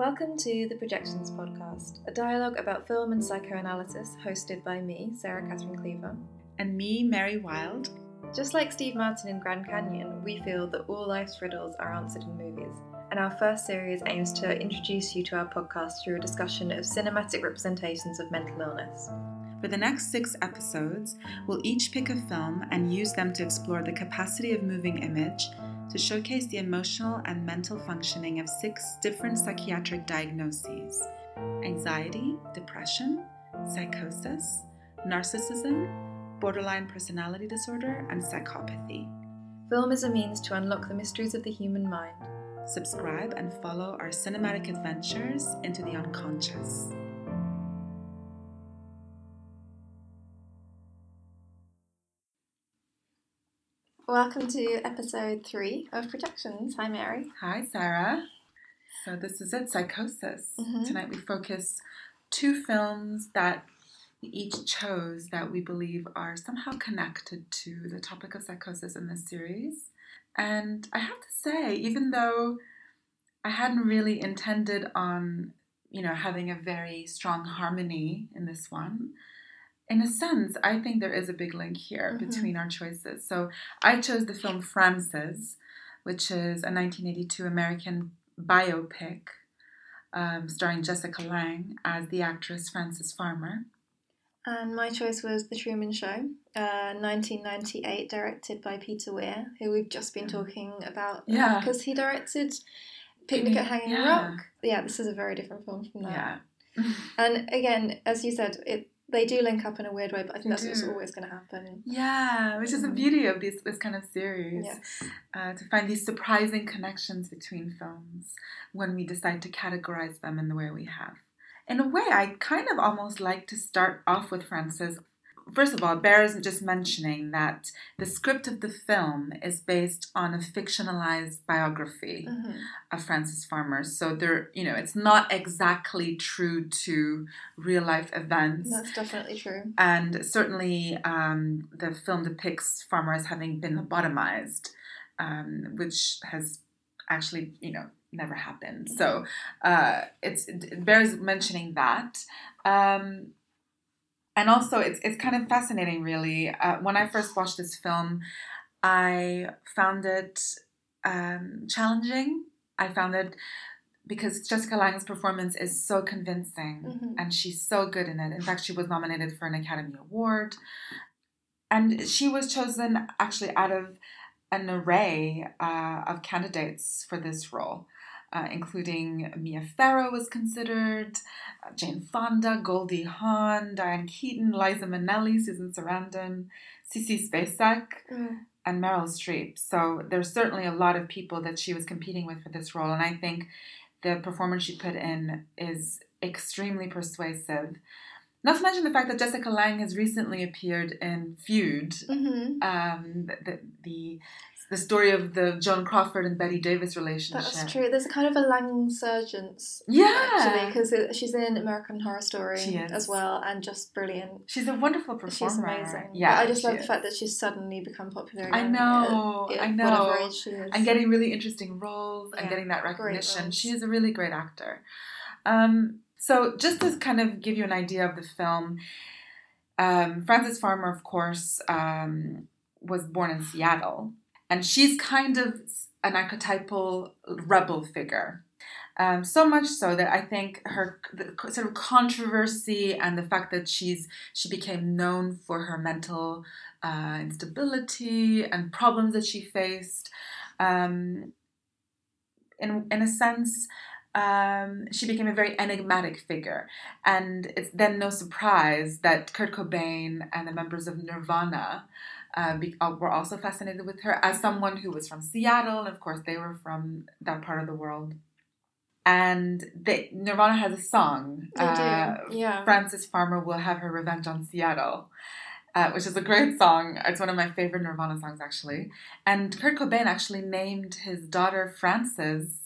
Welcome to the Projections Podcast, a dialogue about film and psychoanalysis hosted by me, Sarah Catherine Cleaver. And me, Mary Wild. Just like Steve Martin in Grand Canyon, we feel that all life's riddles are answered in movies. And our first series aims to introduce you to our podcast through a discussion of cinematic representations of mental illness. For the next six episodes, we'll each pick a film and use them to explore the capacity of moving image to showcase the emotional and mental functioning of six different psychiatric diagnoses anxiety, depression, psychosis, narcissism, borderline personality disorder, and psychopathy. Film is a means to unlock the mysteries of the human mind. Subscribe and follow our cinematic adventures into the unconscious. Welcome to episode three of Projections. Hi, Mary. Hi, Sarah. So, this is it Psychosis. Mhm. Tonight we focus two films that we each chose that we believe are somehow connected to the topic of psychosis in this series. And I have to say, even though I hadn't really intended on, you know, having a very strong harmony in this one, in a sense, I think there is a big link here Mhm. between our choices. So I chose the film Frances, which is a 1982 American biopic um, starring Jessica Lange as the actress Frances Farmer. And my choice was The Truman Show, uh, 1998, directed by Peter Weir, who we've just been talking about. Yeah. Because he directed Picnic at Hanging Yeah. Rock. Yeah, this is a very different film from that. Yeah. And again, as you said, it they do link up in a weird way, but I think They that's what's always going to happen. Yeah, which is the Mhm. beauty of this this kind of series. Yes. Uh, to find these surprising connections between films when we decide to categorize them in the way we have. In a way, I kind of almost like to start off with Frances. First of all, it bears just mentioning that the script of the film is based on a fictionalized biography Mhm. of Frances Farmer. So there, you know, it's not exactly true to real life events. That's definitely true. And certainly, um, the film depicts Farmer as having been lobotomized, um, which has actually, you know, never happened. So uh, it's it bears mentioning that. Um, and also, it's it's kind of fascinating, really. Uh, when I first watched this film, I found it um, challenging. I found it because Jessica Lange's performance is so convincing Mhm. and she's so good in it. In fact, she was nominated for an Academy Award. And she was chosen actually out of an array uh, of candidates for this role, uh, including Mia Farrow was considered, uh, Jane Fonda, Goldie Hawn, Diane Keaton, Liza Minnelli, Susan Sarandon, Sissy Spacek, Mm. and Meryl Streep. So there's certainly a lot of people that she was competing with for this role, and I think the performance she put in is extremely persuasive. Not to mention the fact that Jessica Lange has recently appeared in Feud, Mhm. um, the, the the story of the Joan Crawford and Bette Davis relationship. That's true. There's a kind of a Lang surgence. Yeah, Actually, because she's in American Horror Story as well, and just brilliant. she's a wonderful performer. She's amazing. Yeah, But I just love the is. fact that she's suddenly become popular. I know, at- at I know. Whatever age she is. and getting really interesting roles and Yeah, getting that recognition. She is a really great actor. Um, so, just to kind of give you an idea of the film, um, Frances Farmer, of course, um, was born in Seattle, and she's kind of an archetypal rebel figure. Um, so much so that I think her sort of controversy and the fact that she's she became known for her mental uh, instability and problems that she faced. Um, in in a sense, um, she became a very enigmatic figure, and it's then no surprise that Kurt Cobain and the members of Nirvana. Uh, be, uh, were also fascinated with her as someone who was from Seattle, and of course they were from that part of the world. And they, Nirvana has a song. They do, uh, yeah. Frances Farmer will have her revenge on Seattle, uh, which is a great song. It's one of my favorite Nirvana songs, actually. And Kurt Cobain actually named his daughter Frances,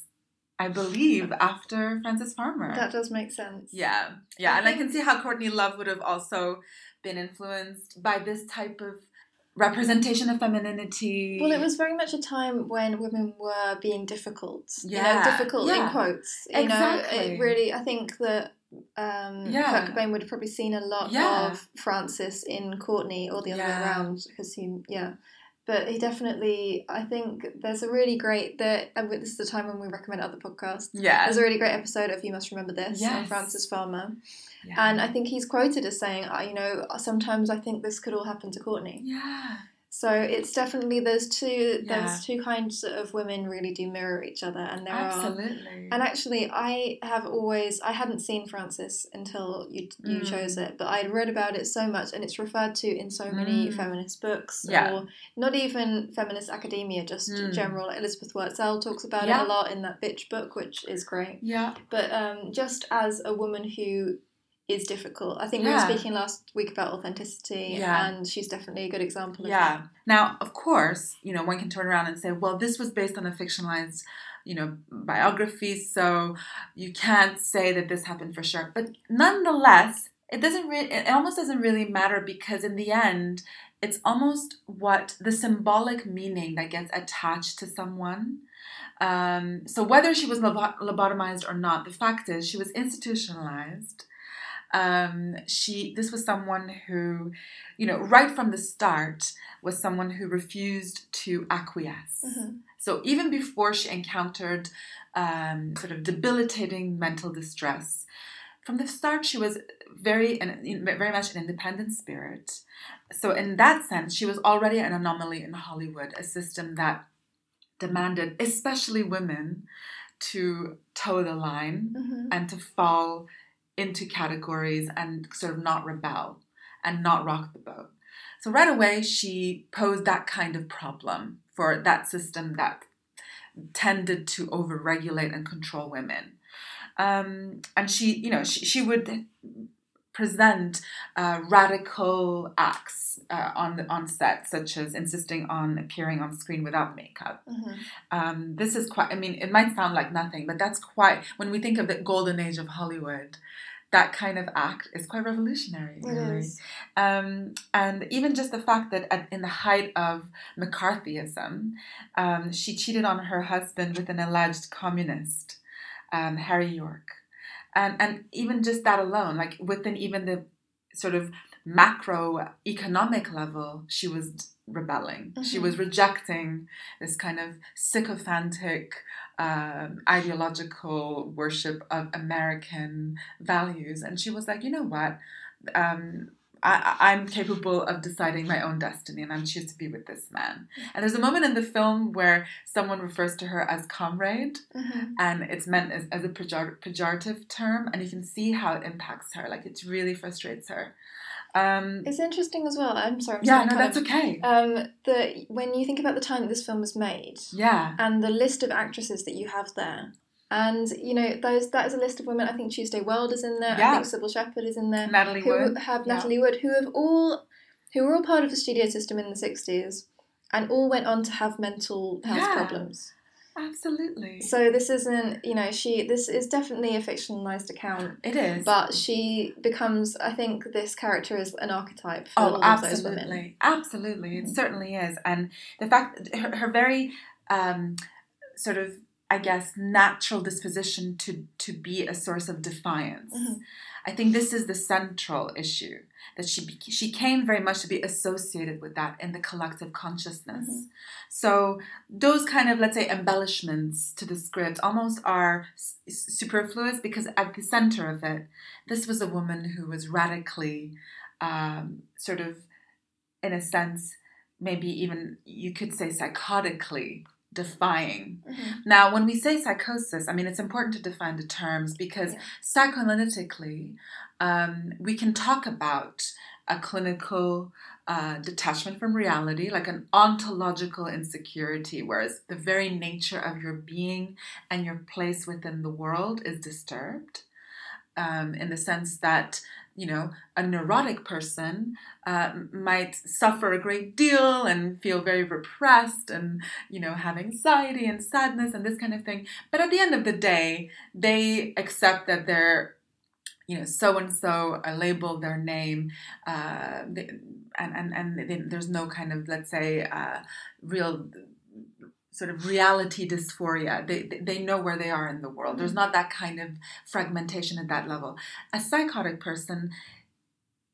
I believe, after Frances Farmer. That does make sense. yeah, yeah, and I can see how Courtney Love would have also been influenced by this type of representation of femininity. Well, it was very much a time when women were being difficult. You know, Yeah, difficult in quotes. You Exactly. know, it really. I think that. Um, Yeah. Kurt Cobain would have probably seen a lot Yeah. of Frances in Courtney or the other way around because he, yeah. But he definitely, I think there's a really great, that and this is the time when we recommend other podcasts. yeah, There's a really great episode of You Must Remember This on Yes. Frances Farmer. yeah. And I think he's quoted as saying, you know, sometimes I think this could all happen to Courtney. yeah, So it's definitely those two Yeah. those two kinds of women really do mirror each other, and there are. absolutely. And actually, I have always I hadn't seen Frances until you you Mm. chose it, but I'd read about it so much, and it's referred to in so many Mm. feminist books, Yeah. or not even feminist academia, just Mm. general. Elizabeth Wurtzel talks about Yeah. it a lot in that Bitch book, which is great. yeah, But um, just as a woman who is difficult, I think we Yeah. were speaking last week about authenticity, Yeah. and she's definitely a good example of yeah. Now, of course, you know, one can turn around and say, well, this was based on a fictionalized, you know, biography, so you can't say that this happened for sure. But nonetheless, it doesn't it almost doesn't really matter because in the end, it's almost what the symbolic meaning that gets attached to someone. Um, so whether she was lobo- lobotomized or not, the fact is she was institutionalized. Um, she this was someone who, you know, right from the start was someone who refused to acquiesce. Mhm. So even before she encountered um, sort of debilitating mental distress, from the start she was very very much an independent spirit. So in that sense, she was already an anomaly in Hollywood, a system that demanded, especially women, to toe the line Mhm. and to fall into categories and sort of not rebel and not rock the boat. So right away she posed that kind of problem for that system that tended to overregulate and control women. Um, and she, you know, she, she would present uh, radical acts uh, on the, on set, such as insisting on appearing on screen without makeup. Mhm. Um, this is quite, I mean, it might sound like nothing, but that's quite, when we think of the golden age of Hollywood, that kind of act is quite revolutionary. Really. is. Um, and even just the fact that at, in the height of McCarthyism, um, she cheated on her husband with an alleged communist, um, Harry York. And, and even just that alone, like within even the sort of macroeconomic level, she was rebelling. She Mhm. was rejecting this kind of sycophantic um, ideological worship of American values. And she was like, you know what? Um, I, I'm capable of deciding my own destiny and I choose to be with this man. And there's a moment in the film where someone refers to her as comrade Mhm. and it's meant as, as a pejor- pejorative term and you can see how it impacts her. Like it really frustrates her. Um, It's interesting as well. I'm sorry. I'm yeah, no, that's of- okay. Um, the when you think about the time that this film was made Yeah, and the list of actresses that you have there, and you know those that is a list of women. I think Tuesday Weld is in there. Yeah. I think Cybill Shepherd is in there. Natalie who Wood. have yeah. Natalie Wood, who have all who were all part of the studio system in the sixties, and all went on to have mental health Yeah. problems. Absolutely. So this isn't you know she this is definitely a fictionalized account. it is. But she becomes, I think, this character is an archetype for Oh, all of those women. absolutely, absolutely. It Mhm. certainly is, and the fact that her, her very um, sort of, I guess, natural disposition to to be a source of defiance. Mhm. I think this is the central issue that she be- she came very much to be associated with that in the collective consciousness. Mhm. So those kind of let's say embellishments to the script almost are s- superfluous because at the center of it, this was a woman who was radically um, sort of, in a sense, maybe even you could say psychotically defying. Mhm. Now, when we say psychosis, I mean, it's important to define the terms because Yeah. psychoanalytically, um, we can talk about a clinical uh, detachment from reality, like an ontological insecurity, whereas the very nature of your being and your place within the world is disturbed. Um, in the sense that, you know, a neurotic person uh, might suffer a great deal and feel very repressed and, you know, have anxiety and sadness and this kind of thing. But at the end of the day, they accept that they're you know, so and so, a label, their name, uh, and and and there's no kind of let's say uh, real sort of reality dysphoria. They, they know where they are in the world. There's mm-hmm. not that kind of fragmentation at that level. A psychotic person,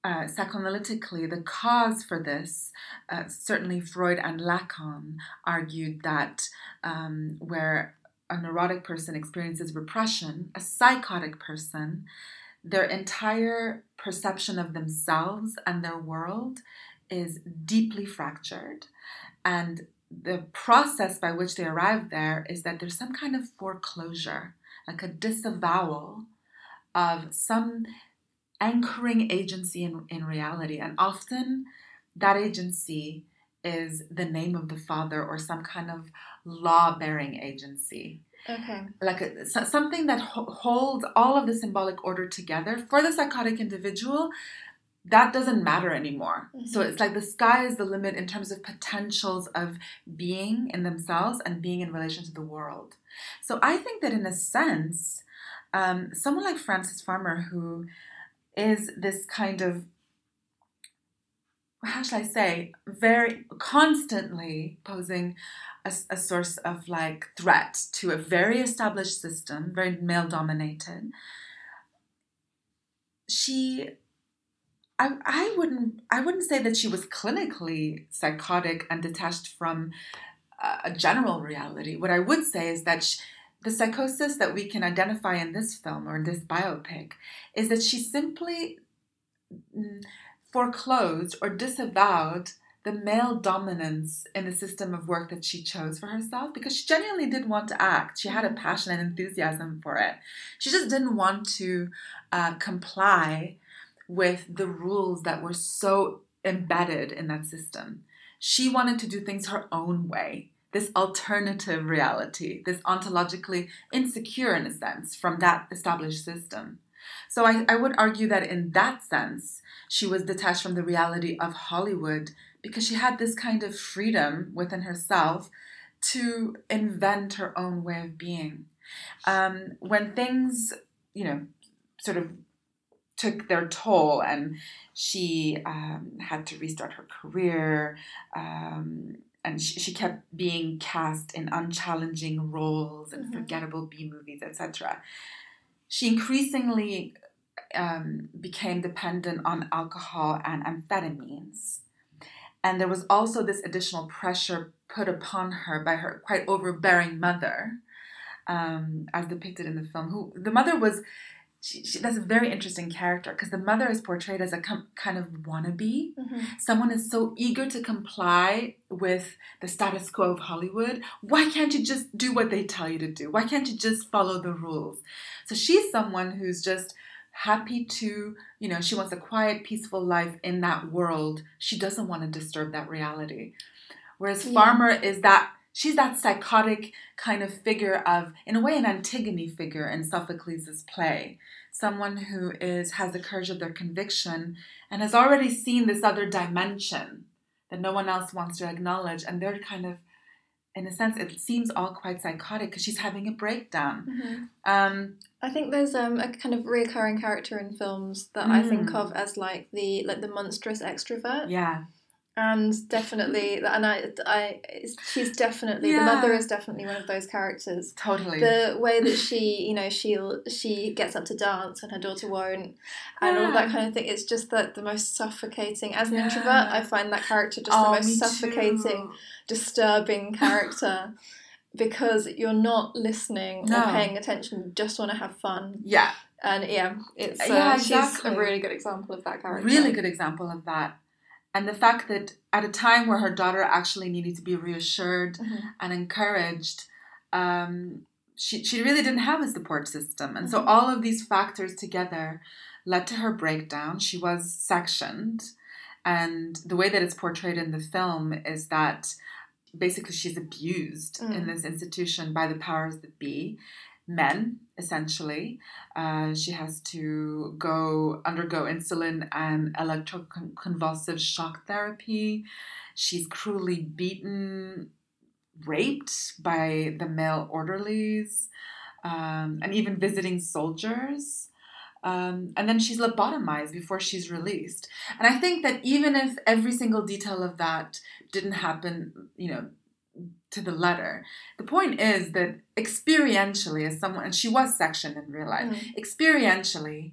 uh, psychoanalytically, the cause for this, uh, certainly Freud and Lacan argued that um, where a neurotic person experiences repression, a psychotic person, their entire perception of themselves and their world is deeply fractured. And the process by which they arrive there is that there's some kind of foreclosure, like a disavowal of some anchoring agency in, in reality. And often that agency is the name of the father or some kind of law bearing agency. Okay. Like a, something that ho- holds all of the symbolic order together for the psychotic individual that doesn't matter anymore. Mm-hmm. So it's like the sky is the limit in terms of potentials of being in themselves and being in relation to the world. So I think that in a sense, um, someone like Frances Farmer, who is this kind of how shall I say, very constantly posing a, a, source of like threat to a very established system, very male dominated. She I, I wouldn't I wouldn't say that she was clinically psychotic and detached from a general reality. What I would say is that she, the psychosis that we can identify in this film or in this biopic is that she simply mm, foreclosed or disavowed the male dominance in the system of work that she chose for herself because she genuinely did want to act. She had a passion and enthusiasm for it. She just didn't want to uh, comply with the rules that were so embedded in that system. She wanted to do things her own way, this alternative reality, this ontologically insecure, in a sense, from that established system. So I, I would argue that in that sense, she was detached from the reality of Hollywood because she had this kind of freedom within herself to invent her own way of being. Um, when things, you know, sort of took their toll and she um, had to restart her career um, and she, she, kept being cast in unchallenging roles and mm-hmm. forgettable b movies etc she increasingly um, became dependent on alcohol and amphetamines and there was also this additional pressure put upon her by her quite overbearing mother um, as depicted in the film who the mother was she, she, that's a very interesting character because the mother is portrayed as a com- kind of wannabe. Mm-hmm. Someone is so eager to comply with the status quo of Hollywood. Why can't you just do what they tell you to do? Why can't you just follow the rules? So she's someone who's just happy to, you know, she wants a quiet, peaceful life in that world. She doesn't want to disturb that reality. Whereas yeah. Farmer is that she's that psychotic kind of figure of in a way an antigone figure in sophocles' play someone who is has the courage of their conviction and has already seen this other dimension that no one else wants to acknowledge and they're kind of in a sense it seems all quite psychotic because she's having a breakdown mm-hmm. um, i think there's um, a kind of reoccurring character in films that mm. i think mm. of as like the like the monstrous extrovert yeah and definitely and I, I she's definitely yeah. the mother is definitely one of those characters totally the way that she you know she'll she gets up to dance and her daughter won't and yeah. all that kind of thing it's just that the most suffocating as an yeah. introvert I find that character just oh, the most suffocating too. disturbing character because you're not listening no. or paying attention you just want to have fun yeah and yeah it's uh, yeah, exactly. she's a really good example of that character really good example of that and the fact that at a time where her daughter actually needed to be reassured mm-hmm. and encouraged um, she, she really didn't have a support system and mm-hmm. so all of these factors together led to her breakdown she was sectioned and the way that it's portrayed in the film is that basically she's abused mm. in this institution by the powers that be men essentially. Uh, she has to go undergo insulin and electroconvulsive shock therapy. She's cruelly beaten raped by the male orderlies um, and even visiting soldiers Um, and then she's lobotomized before she's released. And I think that even if every single detail of that didn't happen, you know, to the letter, the point is that experientially, as someone, and she was sectioned in real life, mm. experientially,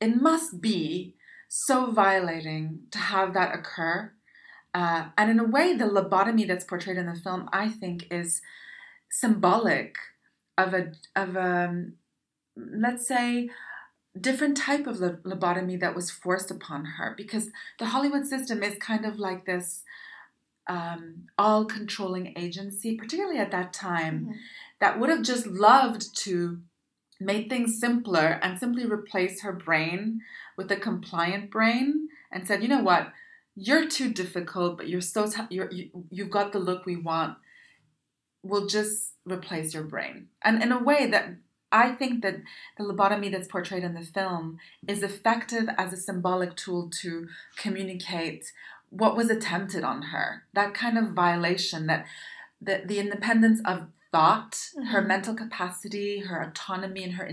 it must be so violating to have that occur. Uh, and in a way, the lobotomy that's portrayed in the film, I think, is symbolic of a of a um, let's say different type of lobotomy that was forced upon her because the Hollywood system is kind of like this um, all controlling agency, particularly at that time, mm-hmm. that would have just loved to make things simpler and simply replace her brain with a compliant brain and said, you know what, you're too difficult, but you're so t- you're, you, you've got the look we want. We'll just replace your brain, and in a way that I think that the lobotomy that's portrayed in the film is effective as a symbolic tool to communicate what was attempted on her. That kind of violation, that the, the independence of thought, mm-hmm. her mental capacity, her autonomy, and her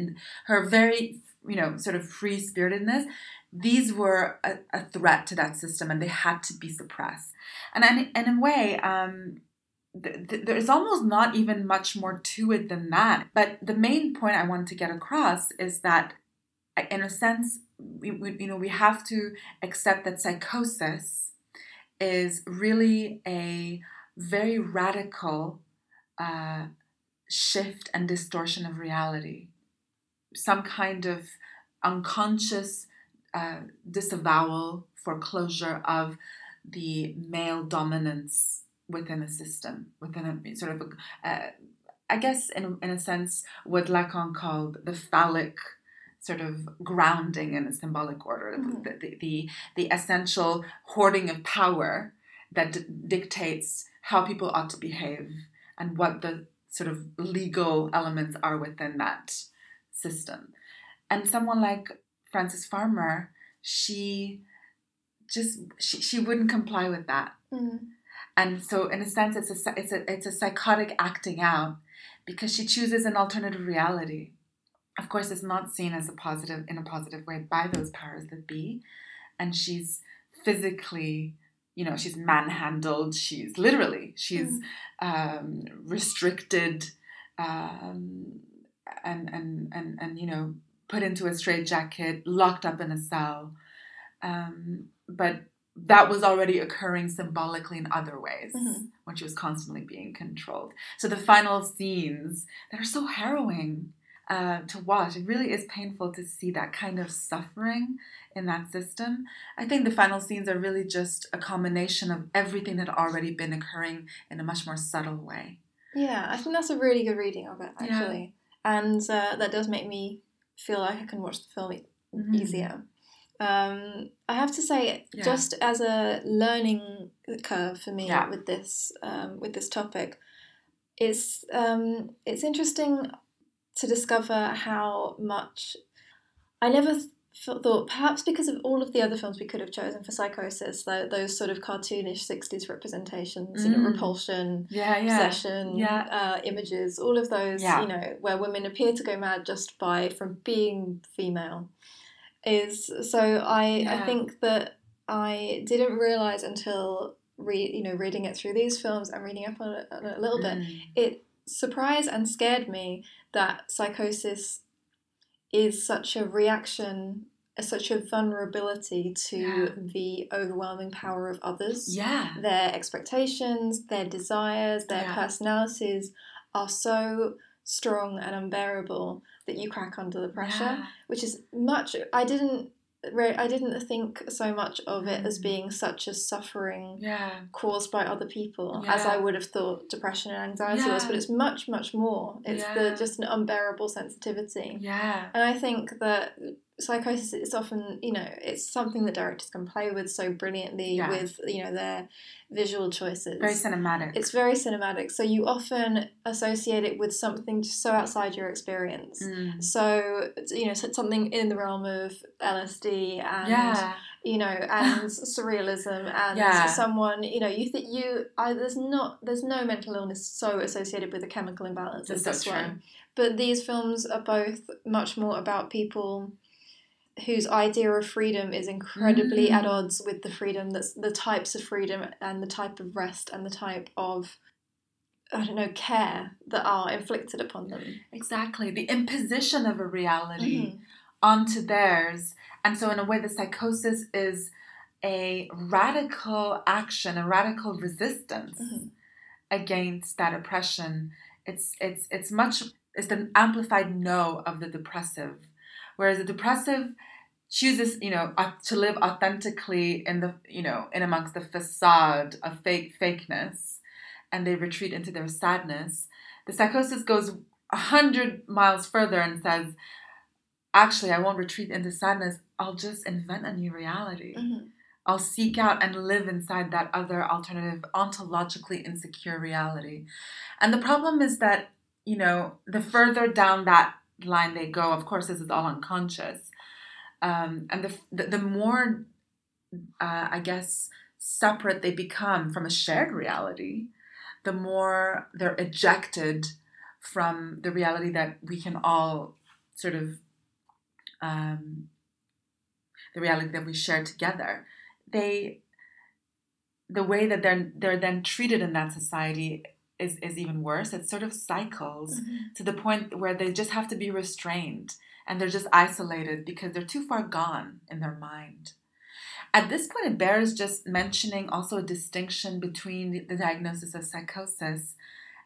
her very you know sort of free spiritedness. These were a, a, threat to that system, and they had to be suppressed. And and, and in a way, um, there's almost not even much more to it than that. But the main point I wanted to get across is that, in a sense, we, we, you know we have to accept that psychosis is really a very radical uh, shift and distortion of reality, some kind of unconscious uh, disavowal, foreclosure of the male dominance within a system, within a sort of, a, uh, I guess, in, in a sense, what Lacan called the phallic sort of grounding in a symbolic order, mm-hmm. the, the, the, the, essential hoarding of power that d- dictates how people ought to behave and what the sort of legal elements are within that system. And someone like Frances Farmer, she just she, she wouldn't comply with that. Mm and so in a sense it's a it's a it's a psychotic acting out because she chooses an alternative reality. Of course it's not seen as a positive in a positive way by those powers that be. And she's physically you know she's manhandled. She's literally she's mm. um, restricted um, and, and and and you know put into a straitjacket locked up in a cell. Um, but that was already occurring symbolically in other ways mm-hmm. when she was constantly being controlled. So the final scenes that are so harrowing uh, to watch, it really is painful to see that kind of suffering in that system. I think the final scenes are really just a combination of everything that had already been occurring in a much more subtle way. Yeah, I think that's a really good reading of it, actually. Yeah. And uh, that does make me feel like I can watch the film mm-hmm. easier. Um, I have to say, yeah. just as a learning curve for me yeah. with this um, with this topic, it's um, it's interesting to discover how much I never th- thought perhaps because of all of the other films we could have chosen for psychosis those, those sort of cartoonish 60s representations mm. you know mm. repulsion yeah, yeah. possession yeah. Uh, images all of those you know where women appear to go mad just by from being female is so I yeah. I think that I didn't realize until read you know reading it through these films and reading up on it, on it a little mm. bit it surprised and scared me that psychosis is such a reaction such a vulnerability to yeah. the overwhelming power of others yeah their expectations their desires their yeah. personalities are so strong and unbearable that you crack under the pressure, yeah. which is much. I didn't. I didn't think so much of it as mm. being such a suffering yeah. caused by other people yeah. as I would have thought depression and anxiety was, but it's much, much more. It's the just an unbearable sensitivity. Yeah. And I think that psychosis is often you know it's something that directors can play with so brilliantly yeah. with you know their visual choices very cinematic it's very cinematic so you often associate it with something just so outside your experience mm. so you know something in the realm of lsd and yeah. you know and surrealism and yeah. someone you know you think you I, there's not there's no mental illness so associated with a chemical imbalance as this one but these films are both much more about people whose idea of freedom is incredibly Mm. at odds with the freedom that's the types of freedom and the type of rest and the type of I don't know care that are inflicted upon them. Exactly. The imposition of a reality Mhm. onto theirs. And so, in a way, the psychosis is a radical action, a radical resistance Mhm. against that oppression. It's it's it's much it's an amplified no of the depressive, whereas the depressive chooses you know to live authentically in the you know in amongst the facade of fake fakeness, and they retreat into their sadness. The psychosis goes a hundred miles further and says, actually, I won't retreat into sadness. I'll just invent a new reality. Mhm. I'll seek out and live inside that other alternative, ontologically insecure reality. And the problem is that, you know, the further down that line they go, of course, this is all unconscious. Um, and the, the, the more, uh, I guess, separate they become from a shared reality, the more they're ejected from the reality that we can all sort of, um, the reality that we share together they the way that they're they're then treated in that society is is even worse. It sort of cycles Mhm. to the point where they just have to be restrained and they're just isolated because they're too far gone in their mind. At this point, it bears just mentioning also a distinction between the, the diagnosis of psychosis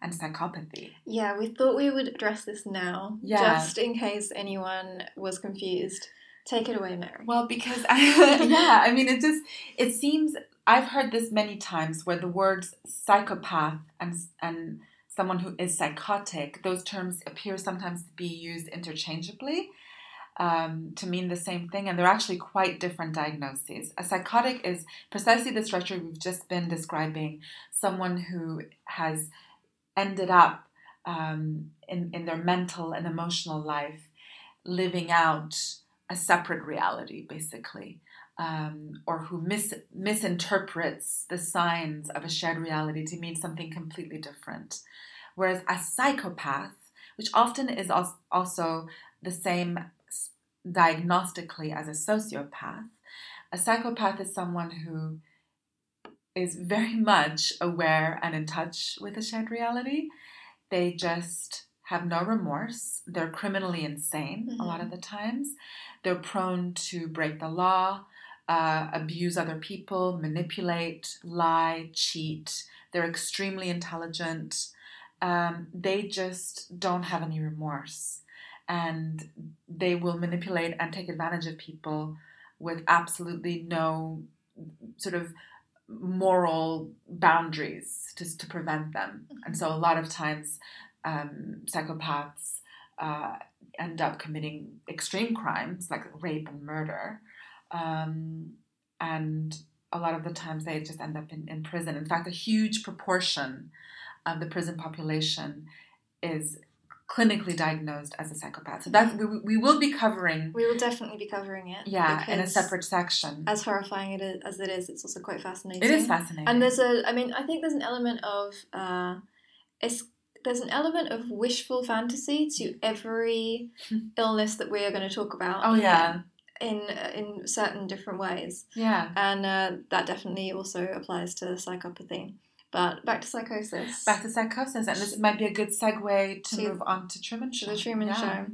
and psychopathy. Yeah, we thought we would address this now, Yeah. just in case anyone was confused. Take it away, Mary. Well, because I, yeah, I mean, it just it seems I've heard this many times where the words psychopath and and someone who is psychotic, those terms appear sometimes to be used interchangeably um, to mean the same thing, and they're actually quite different diagnoses. A psychotic is precisely the structure we've just been describing, someone who has ended up um, in in their mental and emotional life living out a separate reality, basically, um, or who mis- misinterprets the signs of a shared reality to mean something completely different. Whereas a psychopath, which often is also the same diagnostically as a sociopath, a psychopath is someone who is very much aware and in touch with a shared reality. They just have no remorse. They're criminally insane a lot of the times. They're prone to break the law, uh, abuse other people, manipulate, lie, cheat. They're extremely intelligent. Um, they just don't have any remorse. And they will manipulate and take advantage of people with absolutely no sort of moral boundaries to, to prevent them. And so a lot of times, um, psychopaths uh, end up committing extreme crimes like rape and murder. Um, and a lot of the times they just end up in, in prison. In fact, a huge proportion of the prison population is clinically diagnosed as a psychopath. So that's we, we will be covering We will definitely be covering it. yeah in a separate section. As horrifying it is, as it is, it's also quite fascinating. It is fascinating. And there's a, I mean, I think there's an element of, uh, it's, there's an element of wishful fantasy to every illness that we are going to talk about. oh yeah, In in certain different ways, yeah. and uh, that definitely also applies to psychopathy. But back to psychosis. Back to psychosis, and this might be a good segue to, To- move on to Truman to Show. the Truman Yeah. Show.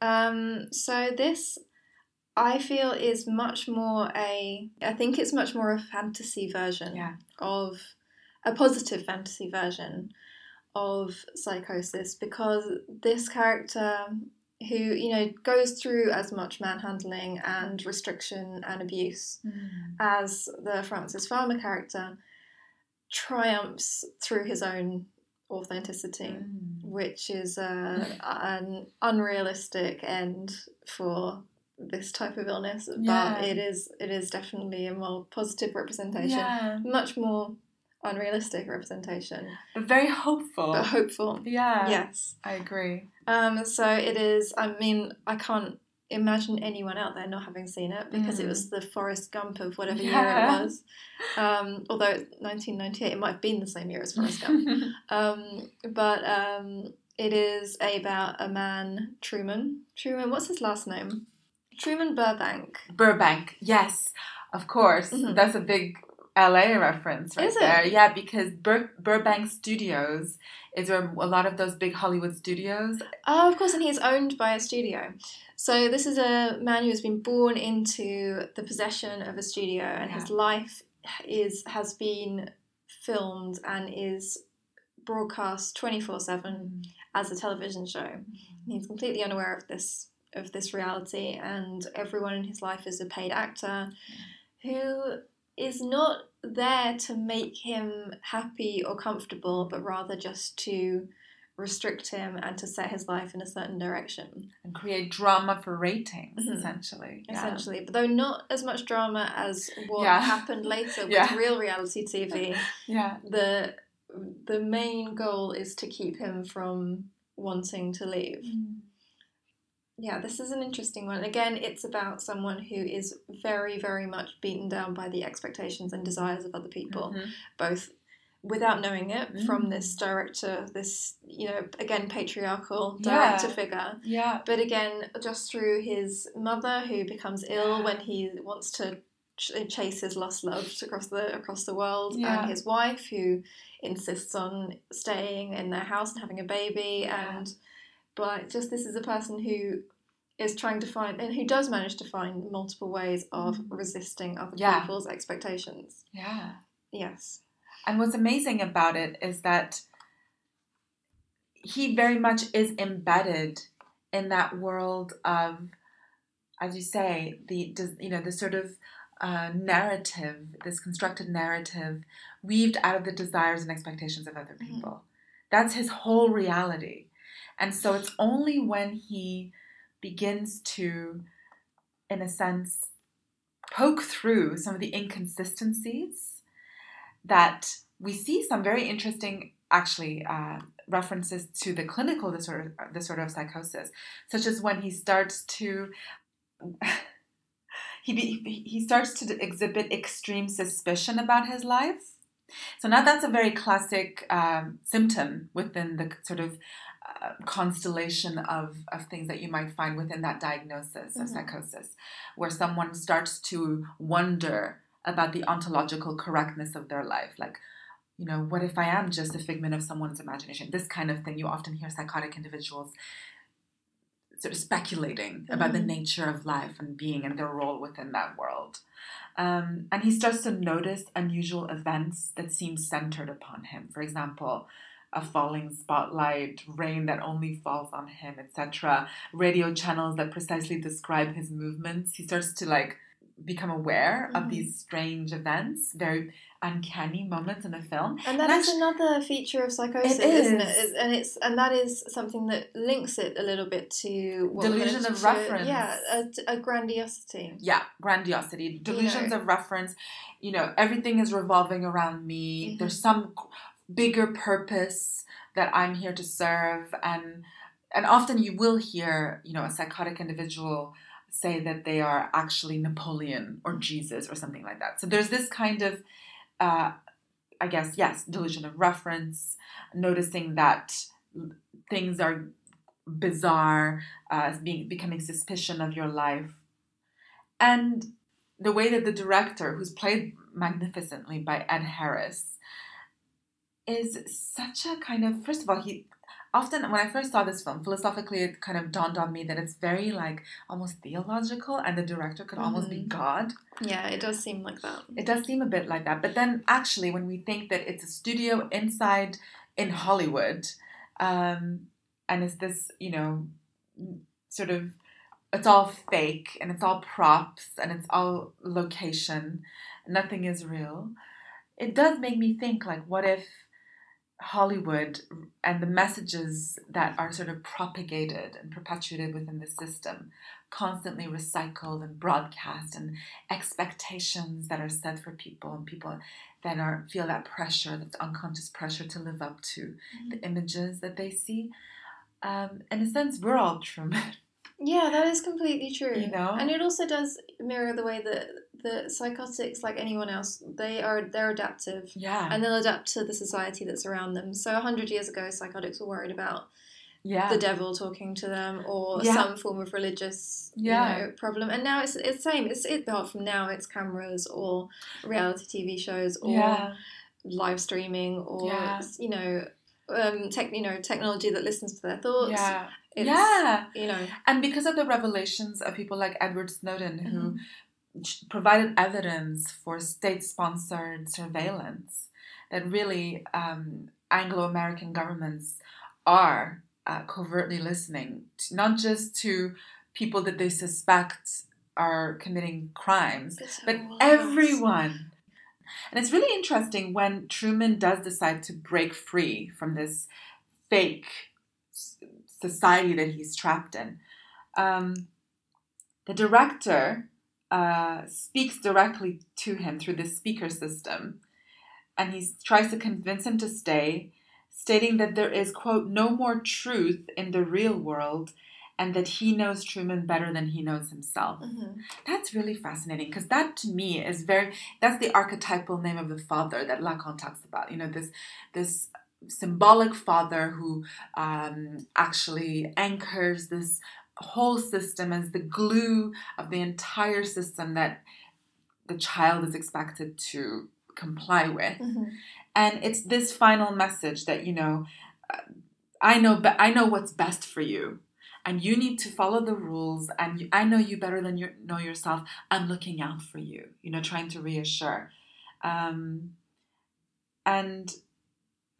Um, so this, I feel, is much more a. I think it's much more a fantasy version Yeah. of a positive fantasy version of psychosis because this character who you know goes through as much manhandling and restriction and abuse Mm. as the Frances Farmer character triumphs through his own authenticity Mm. which is uh, an unrealistic end for this type of illness. Yeah. But it is it is definitely a more positive representation, Yeah, much more unrealistic representation, but very hopeful. but hopeful. yeah, Yes. I agree. Um. So it is. I mean, I can't imagine anyone out there not having seen it because it Mm. was the Forrest Gump of whatever year it was. Um. Although 1998, it might have been the same year as Forrest Gump. Um, but um, it is about a man, Truman. Truman, what's his last name? Truman Burbank. Burbank, yes, of course. Mhm. That's a big LA reference right Is it? there. Yeah, because Bur- Burbank Studios is where a lot of those big Hollywood studios. Oh, of course, and he's owned by a studio. So this is a man who has been born into the possession of a studio, and his life is has been filmed and is broadcast twenty four seven mm-hmm. as a television show. Mm-hmm. He's completely unaware of this of this reality, and everyone in his life is a paid actor who is not there to make him happy or comfortable, but rather just to restrict him and to set his life in a certain direction, And create drama for ratings, Mhm. essentially. Yeah. essentially. But though not as much drama as what Yeah. happened later with Yeah. real reality TV. Yeah. The the main goal is to keep him from wanting to leave. Yeah, this is an interesting one. Again, it's about someone who is very, very much beaten down by the expectations and desires of other people, Mhm. both without knowing it from Mm. this director, this, you know, again, patriarchal Yeah. director figure. Yeah. But again, just through his mother who becomes ill when he wants to chase his lost loves across the across the world, Yeah. and his wife who insists on staying in their house and having a baby, Yeah. and but just this is a person who is trying to find and who does manage to find multiple ways of Mm. resisting other Yeah. people's expectations. Yeah. Yes. And what's amazing about it is that he very much is embedded in that world of, as you say, the you know the sort of uh, narrative, this constructed narrative, weaved out of the desires and expectations of other Mhm. people. That's his whole reality, and so it's only when he begins to, in a sense, poke through some of the inconsistencies that we see some very interesting actually uh, references to the clinical disorder disorder of psychosis such as when he starts to he he starts to exhibit extreme suspicion about his life. So now that's a very classic um, symptom within the sort of uh, constellation of, of things that you might find within that diagnosis of Mhm. psychosis, where someone starts to wonder about the ontological correctness of their life. Like, you know, what if I am just a figment of someone's imagination? This kind of thing. You often hear psychotic individuals sort of speculating about the Mhm. nature of life and being and their role within that world. Um, and he starts to notice unusual events that seem centered upon him. For example, a falling spotlight, rain that only falls on him, etc. Radio channels that precisely describe his movements. He starts to like become aware of Mhm. these strange events, very uncanny moments in the film. And that And is actu- another feature of psychosis, It is. isn't it? And it's and that is something that links it a little bit to what Delusion of to- reference. Yeah, a, a grandiosity. yeah grandiosity delusions know. of reference you know everything is revolving around me Mhm. there's some bigger purpose that i'm here to serve. And and often you will hear you know a psychotic individual say that they are actually napoleon or jesus or something like that. So there's this kind of uh, i guess yes delusion of reference noticing that things are bizarre uh, being becoming suspicion of your life. And the way that the director, who's played magnificently by Ed Harris, is such a kind of first of all he often when I first saw this film philosophically it kind of dawned on me that it's very like almost theological and the director could almost be Mhm. God. Yeah, it does seem like that. It does seem a bit like that, but then actually when we think that it's a studio inside in Hollywood, um, and it's this you know sort of it's all fake and it's all props and it's all location nothing is real it does make me think like what if hollywood and the messages that are sort of propagated and perpetuated within the system constantly recycled and broadcast and expectations that are set for people and people that are feel that pressure that unconscious pressure to live up to the images that they see um, in a sense we're all truman Yeah, that is completely true. You know? and it also does mirror the way that the psychotics, like anyone else, they are they're adaptive. yeah and they'll adapt to the society that's around them. So, 100 years ago, psychotics were worried about yeah. the devil talking to them or Yeah. some form of religious Yeah. you know, problem. And now it's it's same. It's it apart from now it's cameras or reality TV shows or yeah. live streaming or you know um tech you know technology that listens to their thoughts. Yeah. It's, yeah. You know. And because of the revelations of people like Edward Snowden, who Mm-hmm. Provided evidence for state sponsored surveillance, that really um, Anglo American governments are uh, covertly listening, to, not just to people that they suspect are committing crimes, but everyone. And it's really interesting when Truman does decide to break free from this fake society that he's trapped in. Um, the director uh, speaks directly to him through this speaker system, and he tries to convince him to stay, stating that there is, quote, no more truth in the real world and that he knows Truman better than he knows himself. Mhm. That's really fascinating because that to me is very that's the archetypal name of the father that Lacan talks about. You know, this this symbolic father who um, actually anchors this whole system as the glue of the entire system that the child is expected to comply with. Mhm. and it's this final message that you know uh, i know but i know what's best for you. And you need to follow the rules and you, i know you better than you know yourself. I'm looking out for you you know trying to reassure. Um, and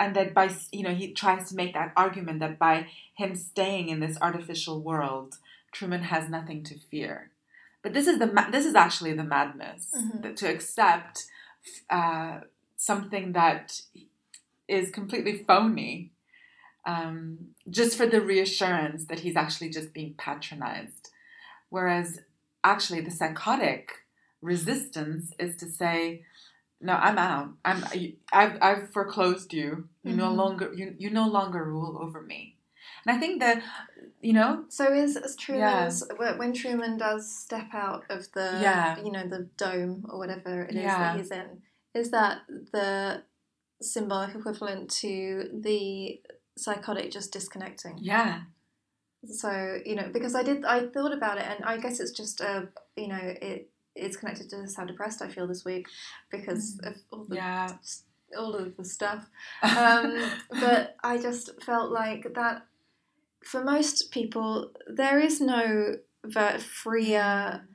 and that by you know he tries to make that argument that by him staying in this artificial world truman has nothing to fear but this is the ma- this is actually the madness Mhm. that to accept uh, something that is completely phony um, just for the reassurance that he's actually just being patronized. Whereas actually the psychotic resistance is to say, no, I'm out. I'm I've, I've foreclosed you. You no Mhm. longer you, you no longer rule over me. And I think that you know So is, is Truman's wh- when Truman does step out of the Yeah. you know the dome or whatever it is Yeah. that he's in, is that the symbolic equivalent to the psychotic just disconnecting? yeah So you know because I did I thought about it and I guess it's just a you know it it's connected to how depressed I feel this week because of all the Mm. yeah all of the stuff um, but I just felt like that for most people there is no ver- freer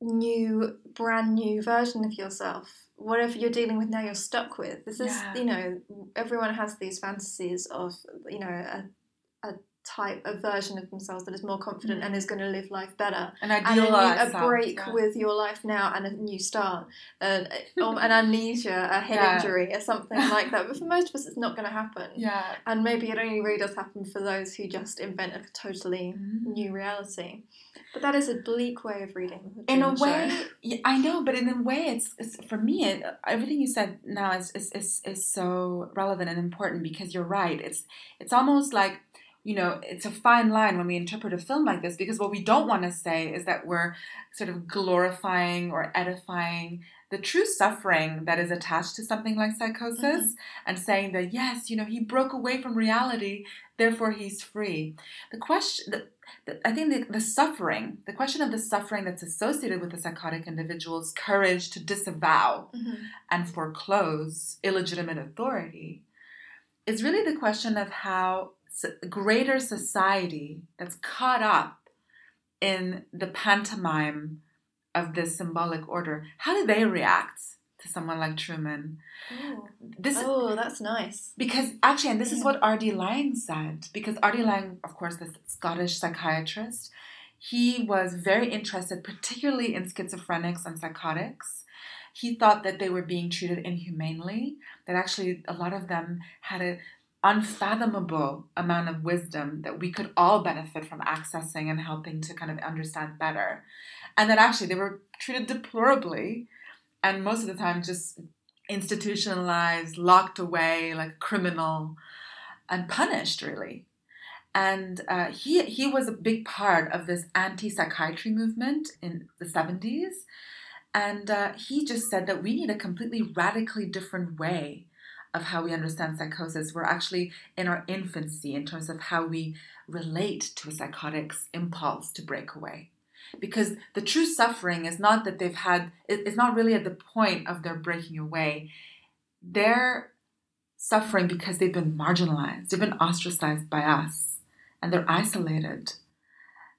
new brand new version of yourself whatever you're dealing with now you're stuck with this is Yeah. you know everyone has these fantasies of you know a type a version of themselves that is more confident and is going to live life better an and a, new, idealized a break yeah. with your life now and a new start, an, um, an amnesia, a head Yeah. injury, or something like that. But for most of us, it's not going to happen. yeah And maybe it only really does happen for those who just invent a totally Mhm. new reality. But that is a bleak way of reading. in a way yeah, i know but in a way it's, it's for me it, everything you said now is, is, is, is so relevant and important because you're right it's it's almost like you know it's a fine line when we interpret a film like this because what we don't want to say is that we're sort of glorifying or edifying the true suffering that is attached to something like psychosis and saying that yes you know he broke away from reality therefore he's free the question the, the, i think the, the suffering the question of the suffering that's associated with the psychotic individual's courage to disavow Mhm. and foreclose illegitimate authority is really the question of how greater society that's caught up in the pantomime of this symbolic order how do they react to someone like truman Oh. this oh, that's nice. because actually, and this is what R.D. Laing said, because R.D. Laing, of course, the Scottish psychiatrist, he was very interested, particularly in schizophrenics and psychotics. He thought that they were being treated inhumanely, that actually a lot of them had an unfathomable amount of wisdom that we could all benefit from accessing and helping to kind of understand better. And that actually they were treated deplorably and most of the time just institutionalized, locked away like criminal, and punished really. And uh, he he was a big part of this anti-psychiatry movement in the seventies, and uh, he just said that we need a completely radically different way of how we understand psychosis. We're actually in our infancy in terms of how we relate to a psychotic's impulse to break away. Because the true suffering is not that they've had, it's not really at the point of their breaking away. They're suffering because they've been marginalized, they've been ostracized by us, and they're isolated.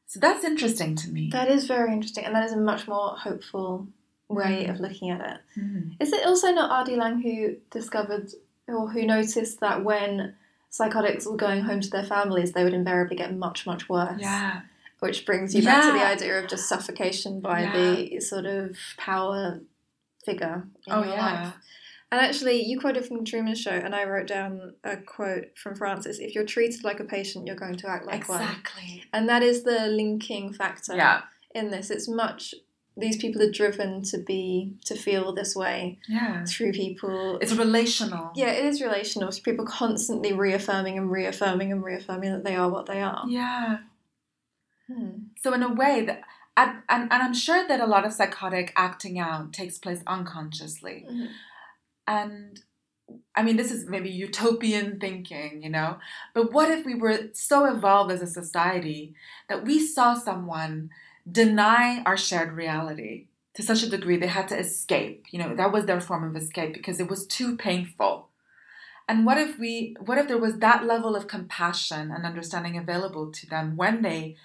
So that's interesting to me. That is very interesting, and that is a much more hopeful way Mm. of looking at it. Mm. Is it also not R.D. Laing who discovered or who noticed that when psychotics were going home to their families, they would invariably get much, much worse? Yeah. Which brings you back to the idea of just suffocation by Yeah. the sort of power figure in Oh, your yeah. life. And actually, you quoted from Truman Show, and I wrote down a quote from Frances If you're treated like a patient, you're going to act like one. Exactly. And that is the linking factor Yeah. in this. It's much, these people are driven to be, to feel this way Yeah. through people. It's relational. yeah, it is relational. It's people constantly reaffirming and reaffirming and reaffirming that they are what they are. Yeah. Hmm. So in a way that and, and, I'm sure that a lot of psychotic acting out takes place unconsciously. Mhm. And I mean, this is maybe utopian thinking, you know? But what if we were so evolved as a society that we saw someone deny our shared reality to such a degree they had to escape? You know, that was their form of escape because it was too painful. And what if we what if there was that level of compassion and understanding available to them when they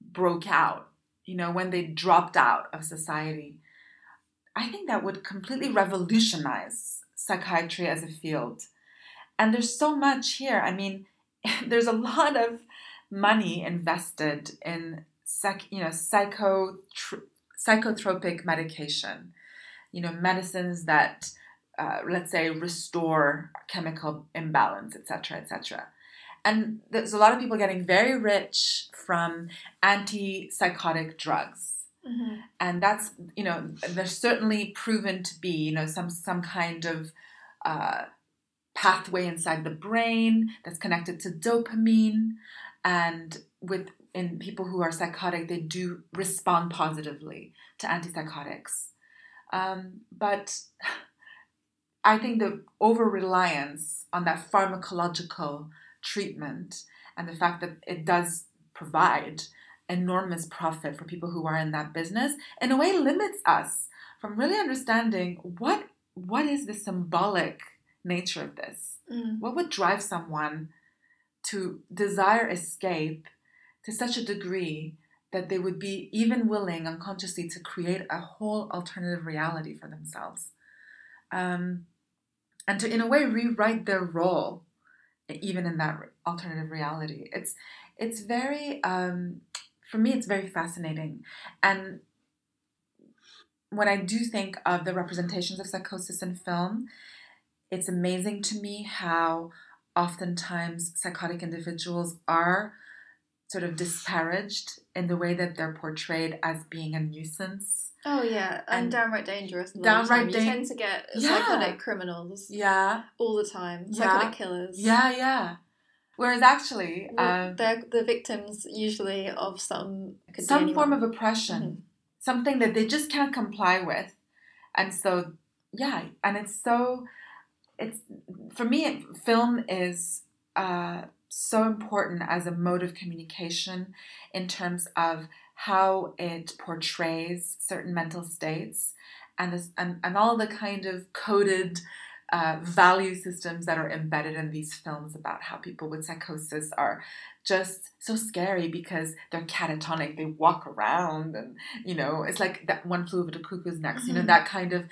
broke out, you know, when they dropped out of society? I think that would completely revolutionize psychiatry as a field. And there's so much here. I mean, there's a lot of money invested in psych, you know, psycho psychotropic medication. You know, medicines that uh, let's say restore chemical imbalance, etc., etc. And there's a lot of people getting very rich from antipsychotic drugs Mhm. and that's you know there's certainly proven to be you know some some kind of uh, pathway inside the brain that's connected to dopamine and with in people who are psychotic they do respond positively to antipsychotics um, but i think the over reliance on that pharmacological treatment and the fact that it does provide enormous profit for people who are in that business in a way limits us from really understanding what what is the symbolic nature of this Mm. what would drive someone to desire escape to such a degree that they would be even willing unconsciously to create a whole alternative reality for themselves. Um, and to in a way rewrite their role even in that alternative reality. It's it's very um, for me it's very fascinating. And when i do think of the representations of psychosis in film it's amazing to me how oftentimes psychotic individuals are sort of disparaged in the way that they're portrayed as being a nuisance Oh yeah, and, And downright dangerous. downright time. You tend to get Yeah. psychotic criminals yeah all the time. Yeah. Psychotic killers. yeah yeah whereas actually Well, um, they're the victims usually of some some form of oppression something that they just can't comply with and so yeah and it's so it's for me film is uh, so important as a mode of communication in terms of how it portrays certain mental states and this and, and all the kind of coded uh, value systems that are embedded in these films about how people with psychosis are just so scary because they're catatonic they walk around and you know it's like that one flew over the cuckoo's nest you know Mhm. that kind of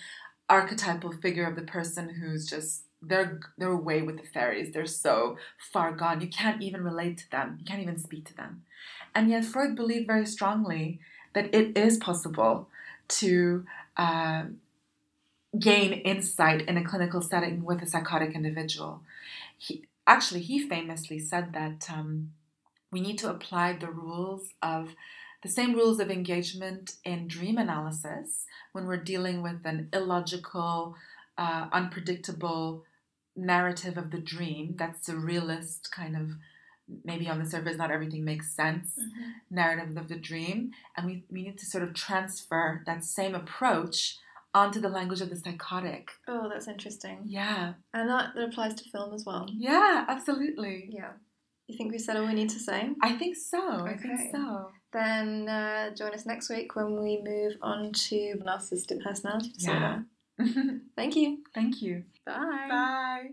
archetypal figure of the person who's just they're they're away with the fairies. They're so far gone. You can't even relate to them. You can't even speak to them. And yet freud believed very strongly that it is possible to uh, gain insight in a clinical setting with a psychotic individual. He actually he famously said that um, we need to apply the rules of the same rules of engagement in dream analysis when we're dealing with an illogical, uh, unpredictable narrative of the dream. That's a realist kind of, maybe on the surface, not everything makes sense narrative of the dream. And we, we need to sort of transfer that same approach onto the language of the psychotic. Oh, that's interesting. Yeah. And that, that applies to film as well. Yeah, absolutely. Yeah. You think we said all we need to say? I think so. I think so. Then uh, join us next week when we move on to narcissistic personality disorder. yeah. Thank you. Thank you. Bye. Bye.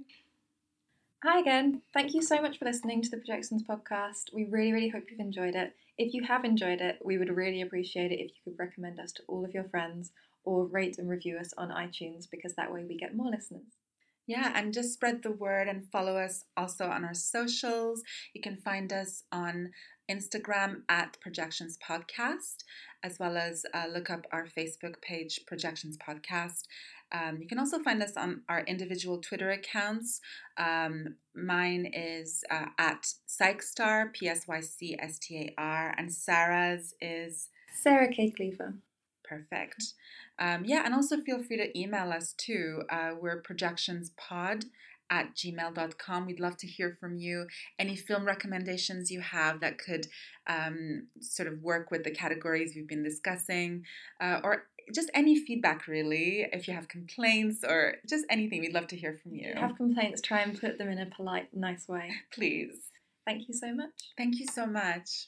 Hi again. Thank you so much for listening to the Projections podcast. We really, really hope you've enjoyed it. If you have enjoyed it, we would really appreciate it if you could recommend us to all of your friends or rate and review us on iTunes because that way we get more listeners. Yeah, and just spread the word and follow us also on our socials. You can find us on Instagram at Projections Podcast, as well as uh, look up our Facebook page, Projections Podcast. Um, you can also find us on our individual Twitter accounts. Um, mine is uh, at Psychstar, P S Y C S T A R, and Sarah's is Sarah K. Cleaver. Perfect. Um, yeah, and also feel free to email us too. Uh, we're projectionspod at gmail.com. We'd love to hear from you. Any film recommendations you have that could um, sort of work with the categories we've been discussing, uh, or just any feedback really. If you have complaints or just anything, we'd love to hear from If you. you have complaints, try and put them in a polite, nice way. Please. Thank you so much. Thank you so much.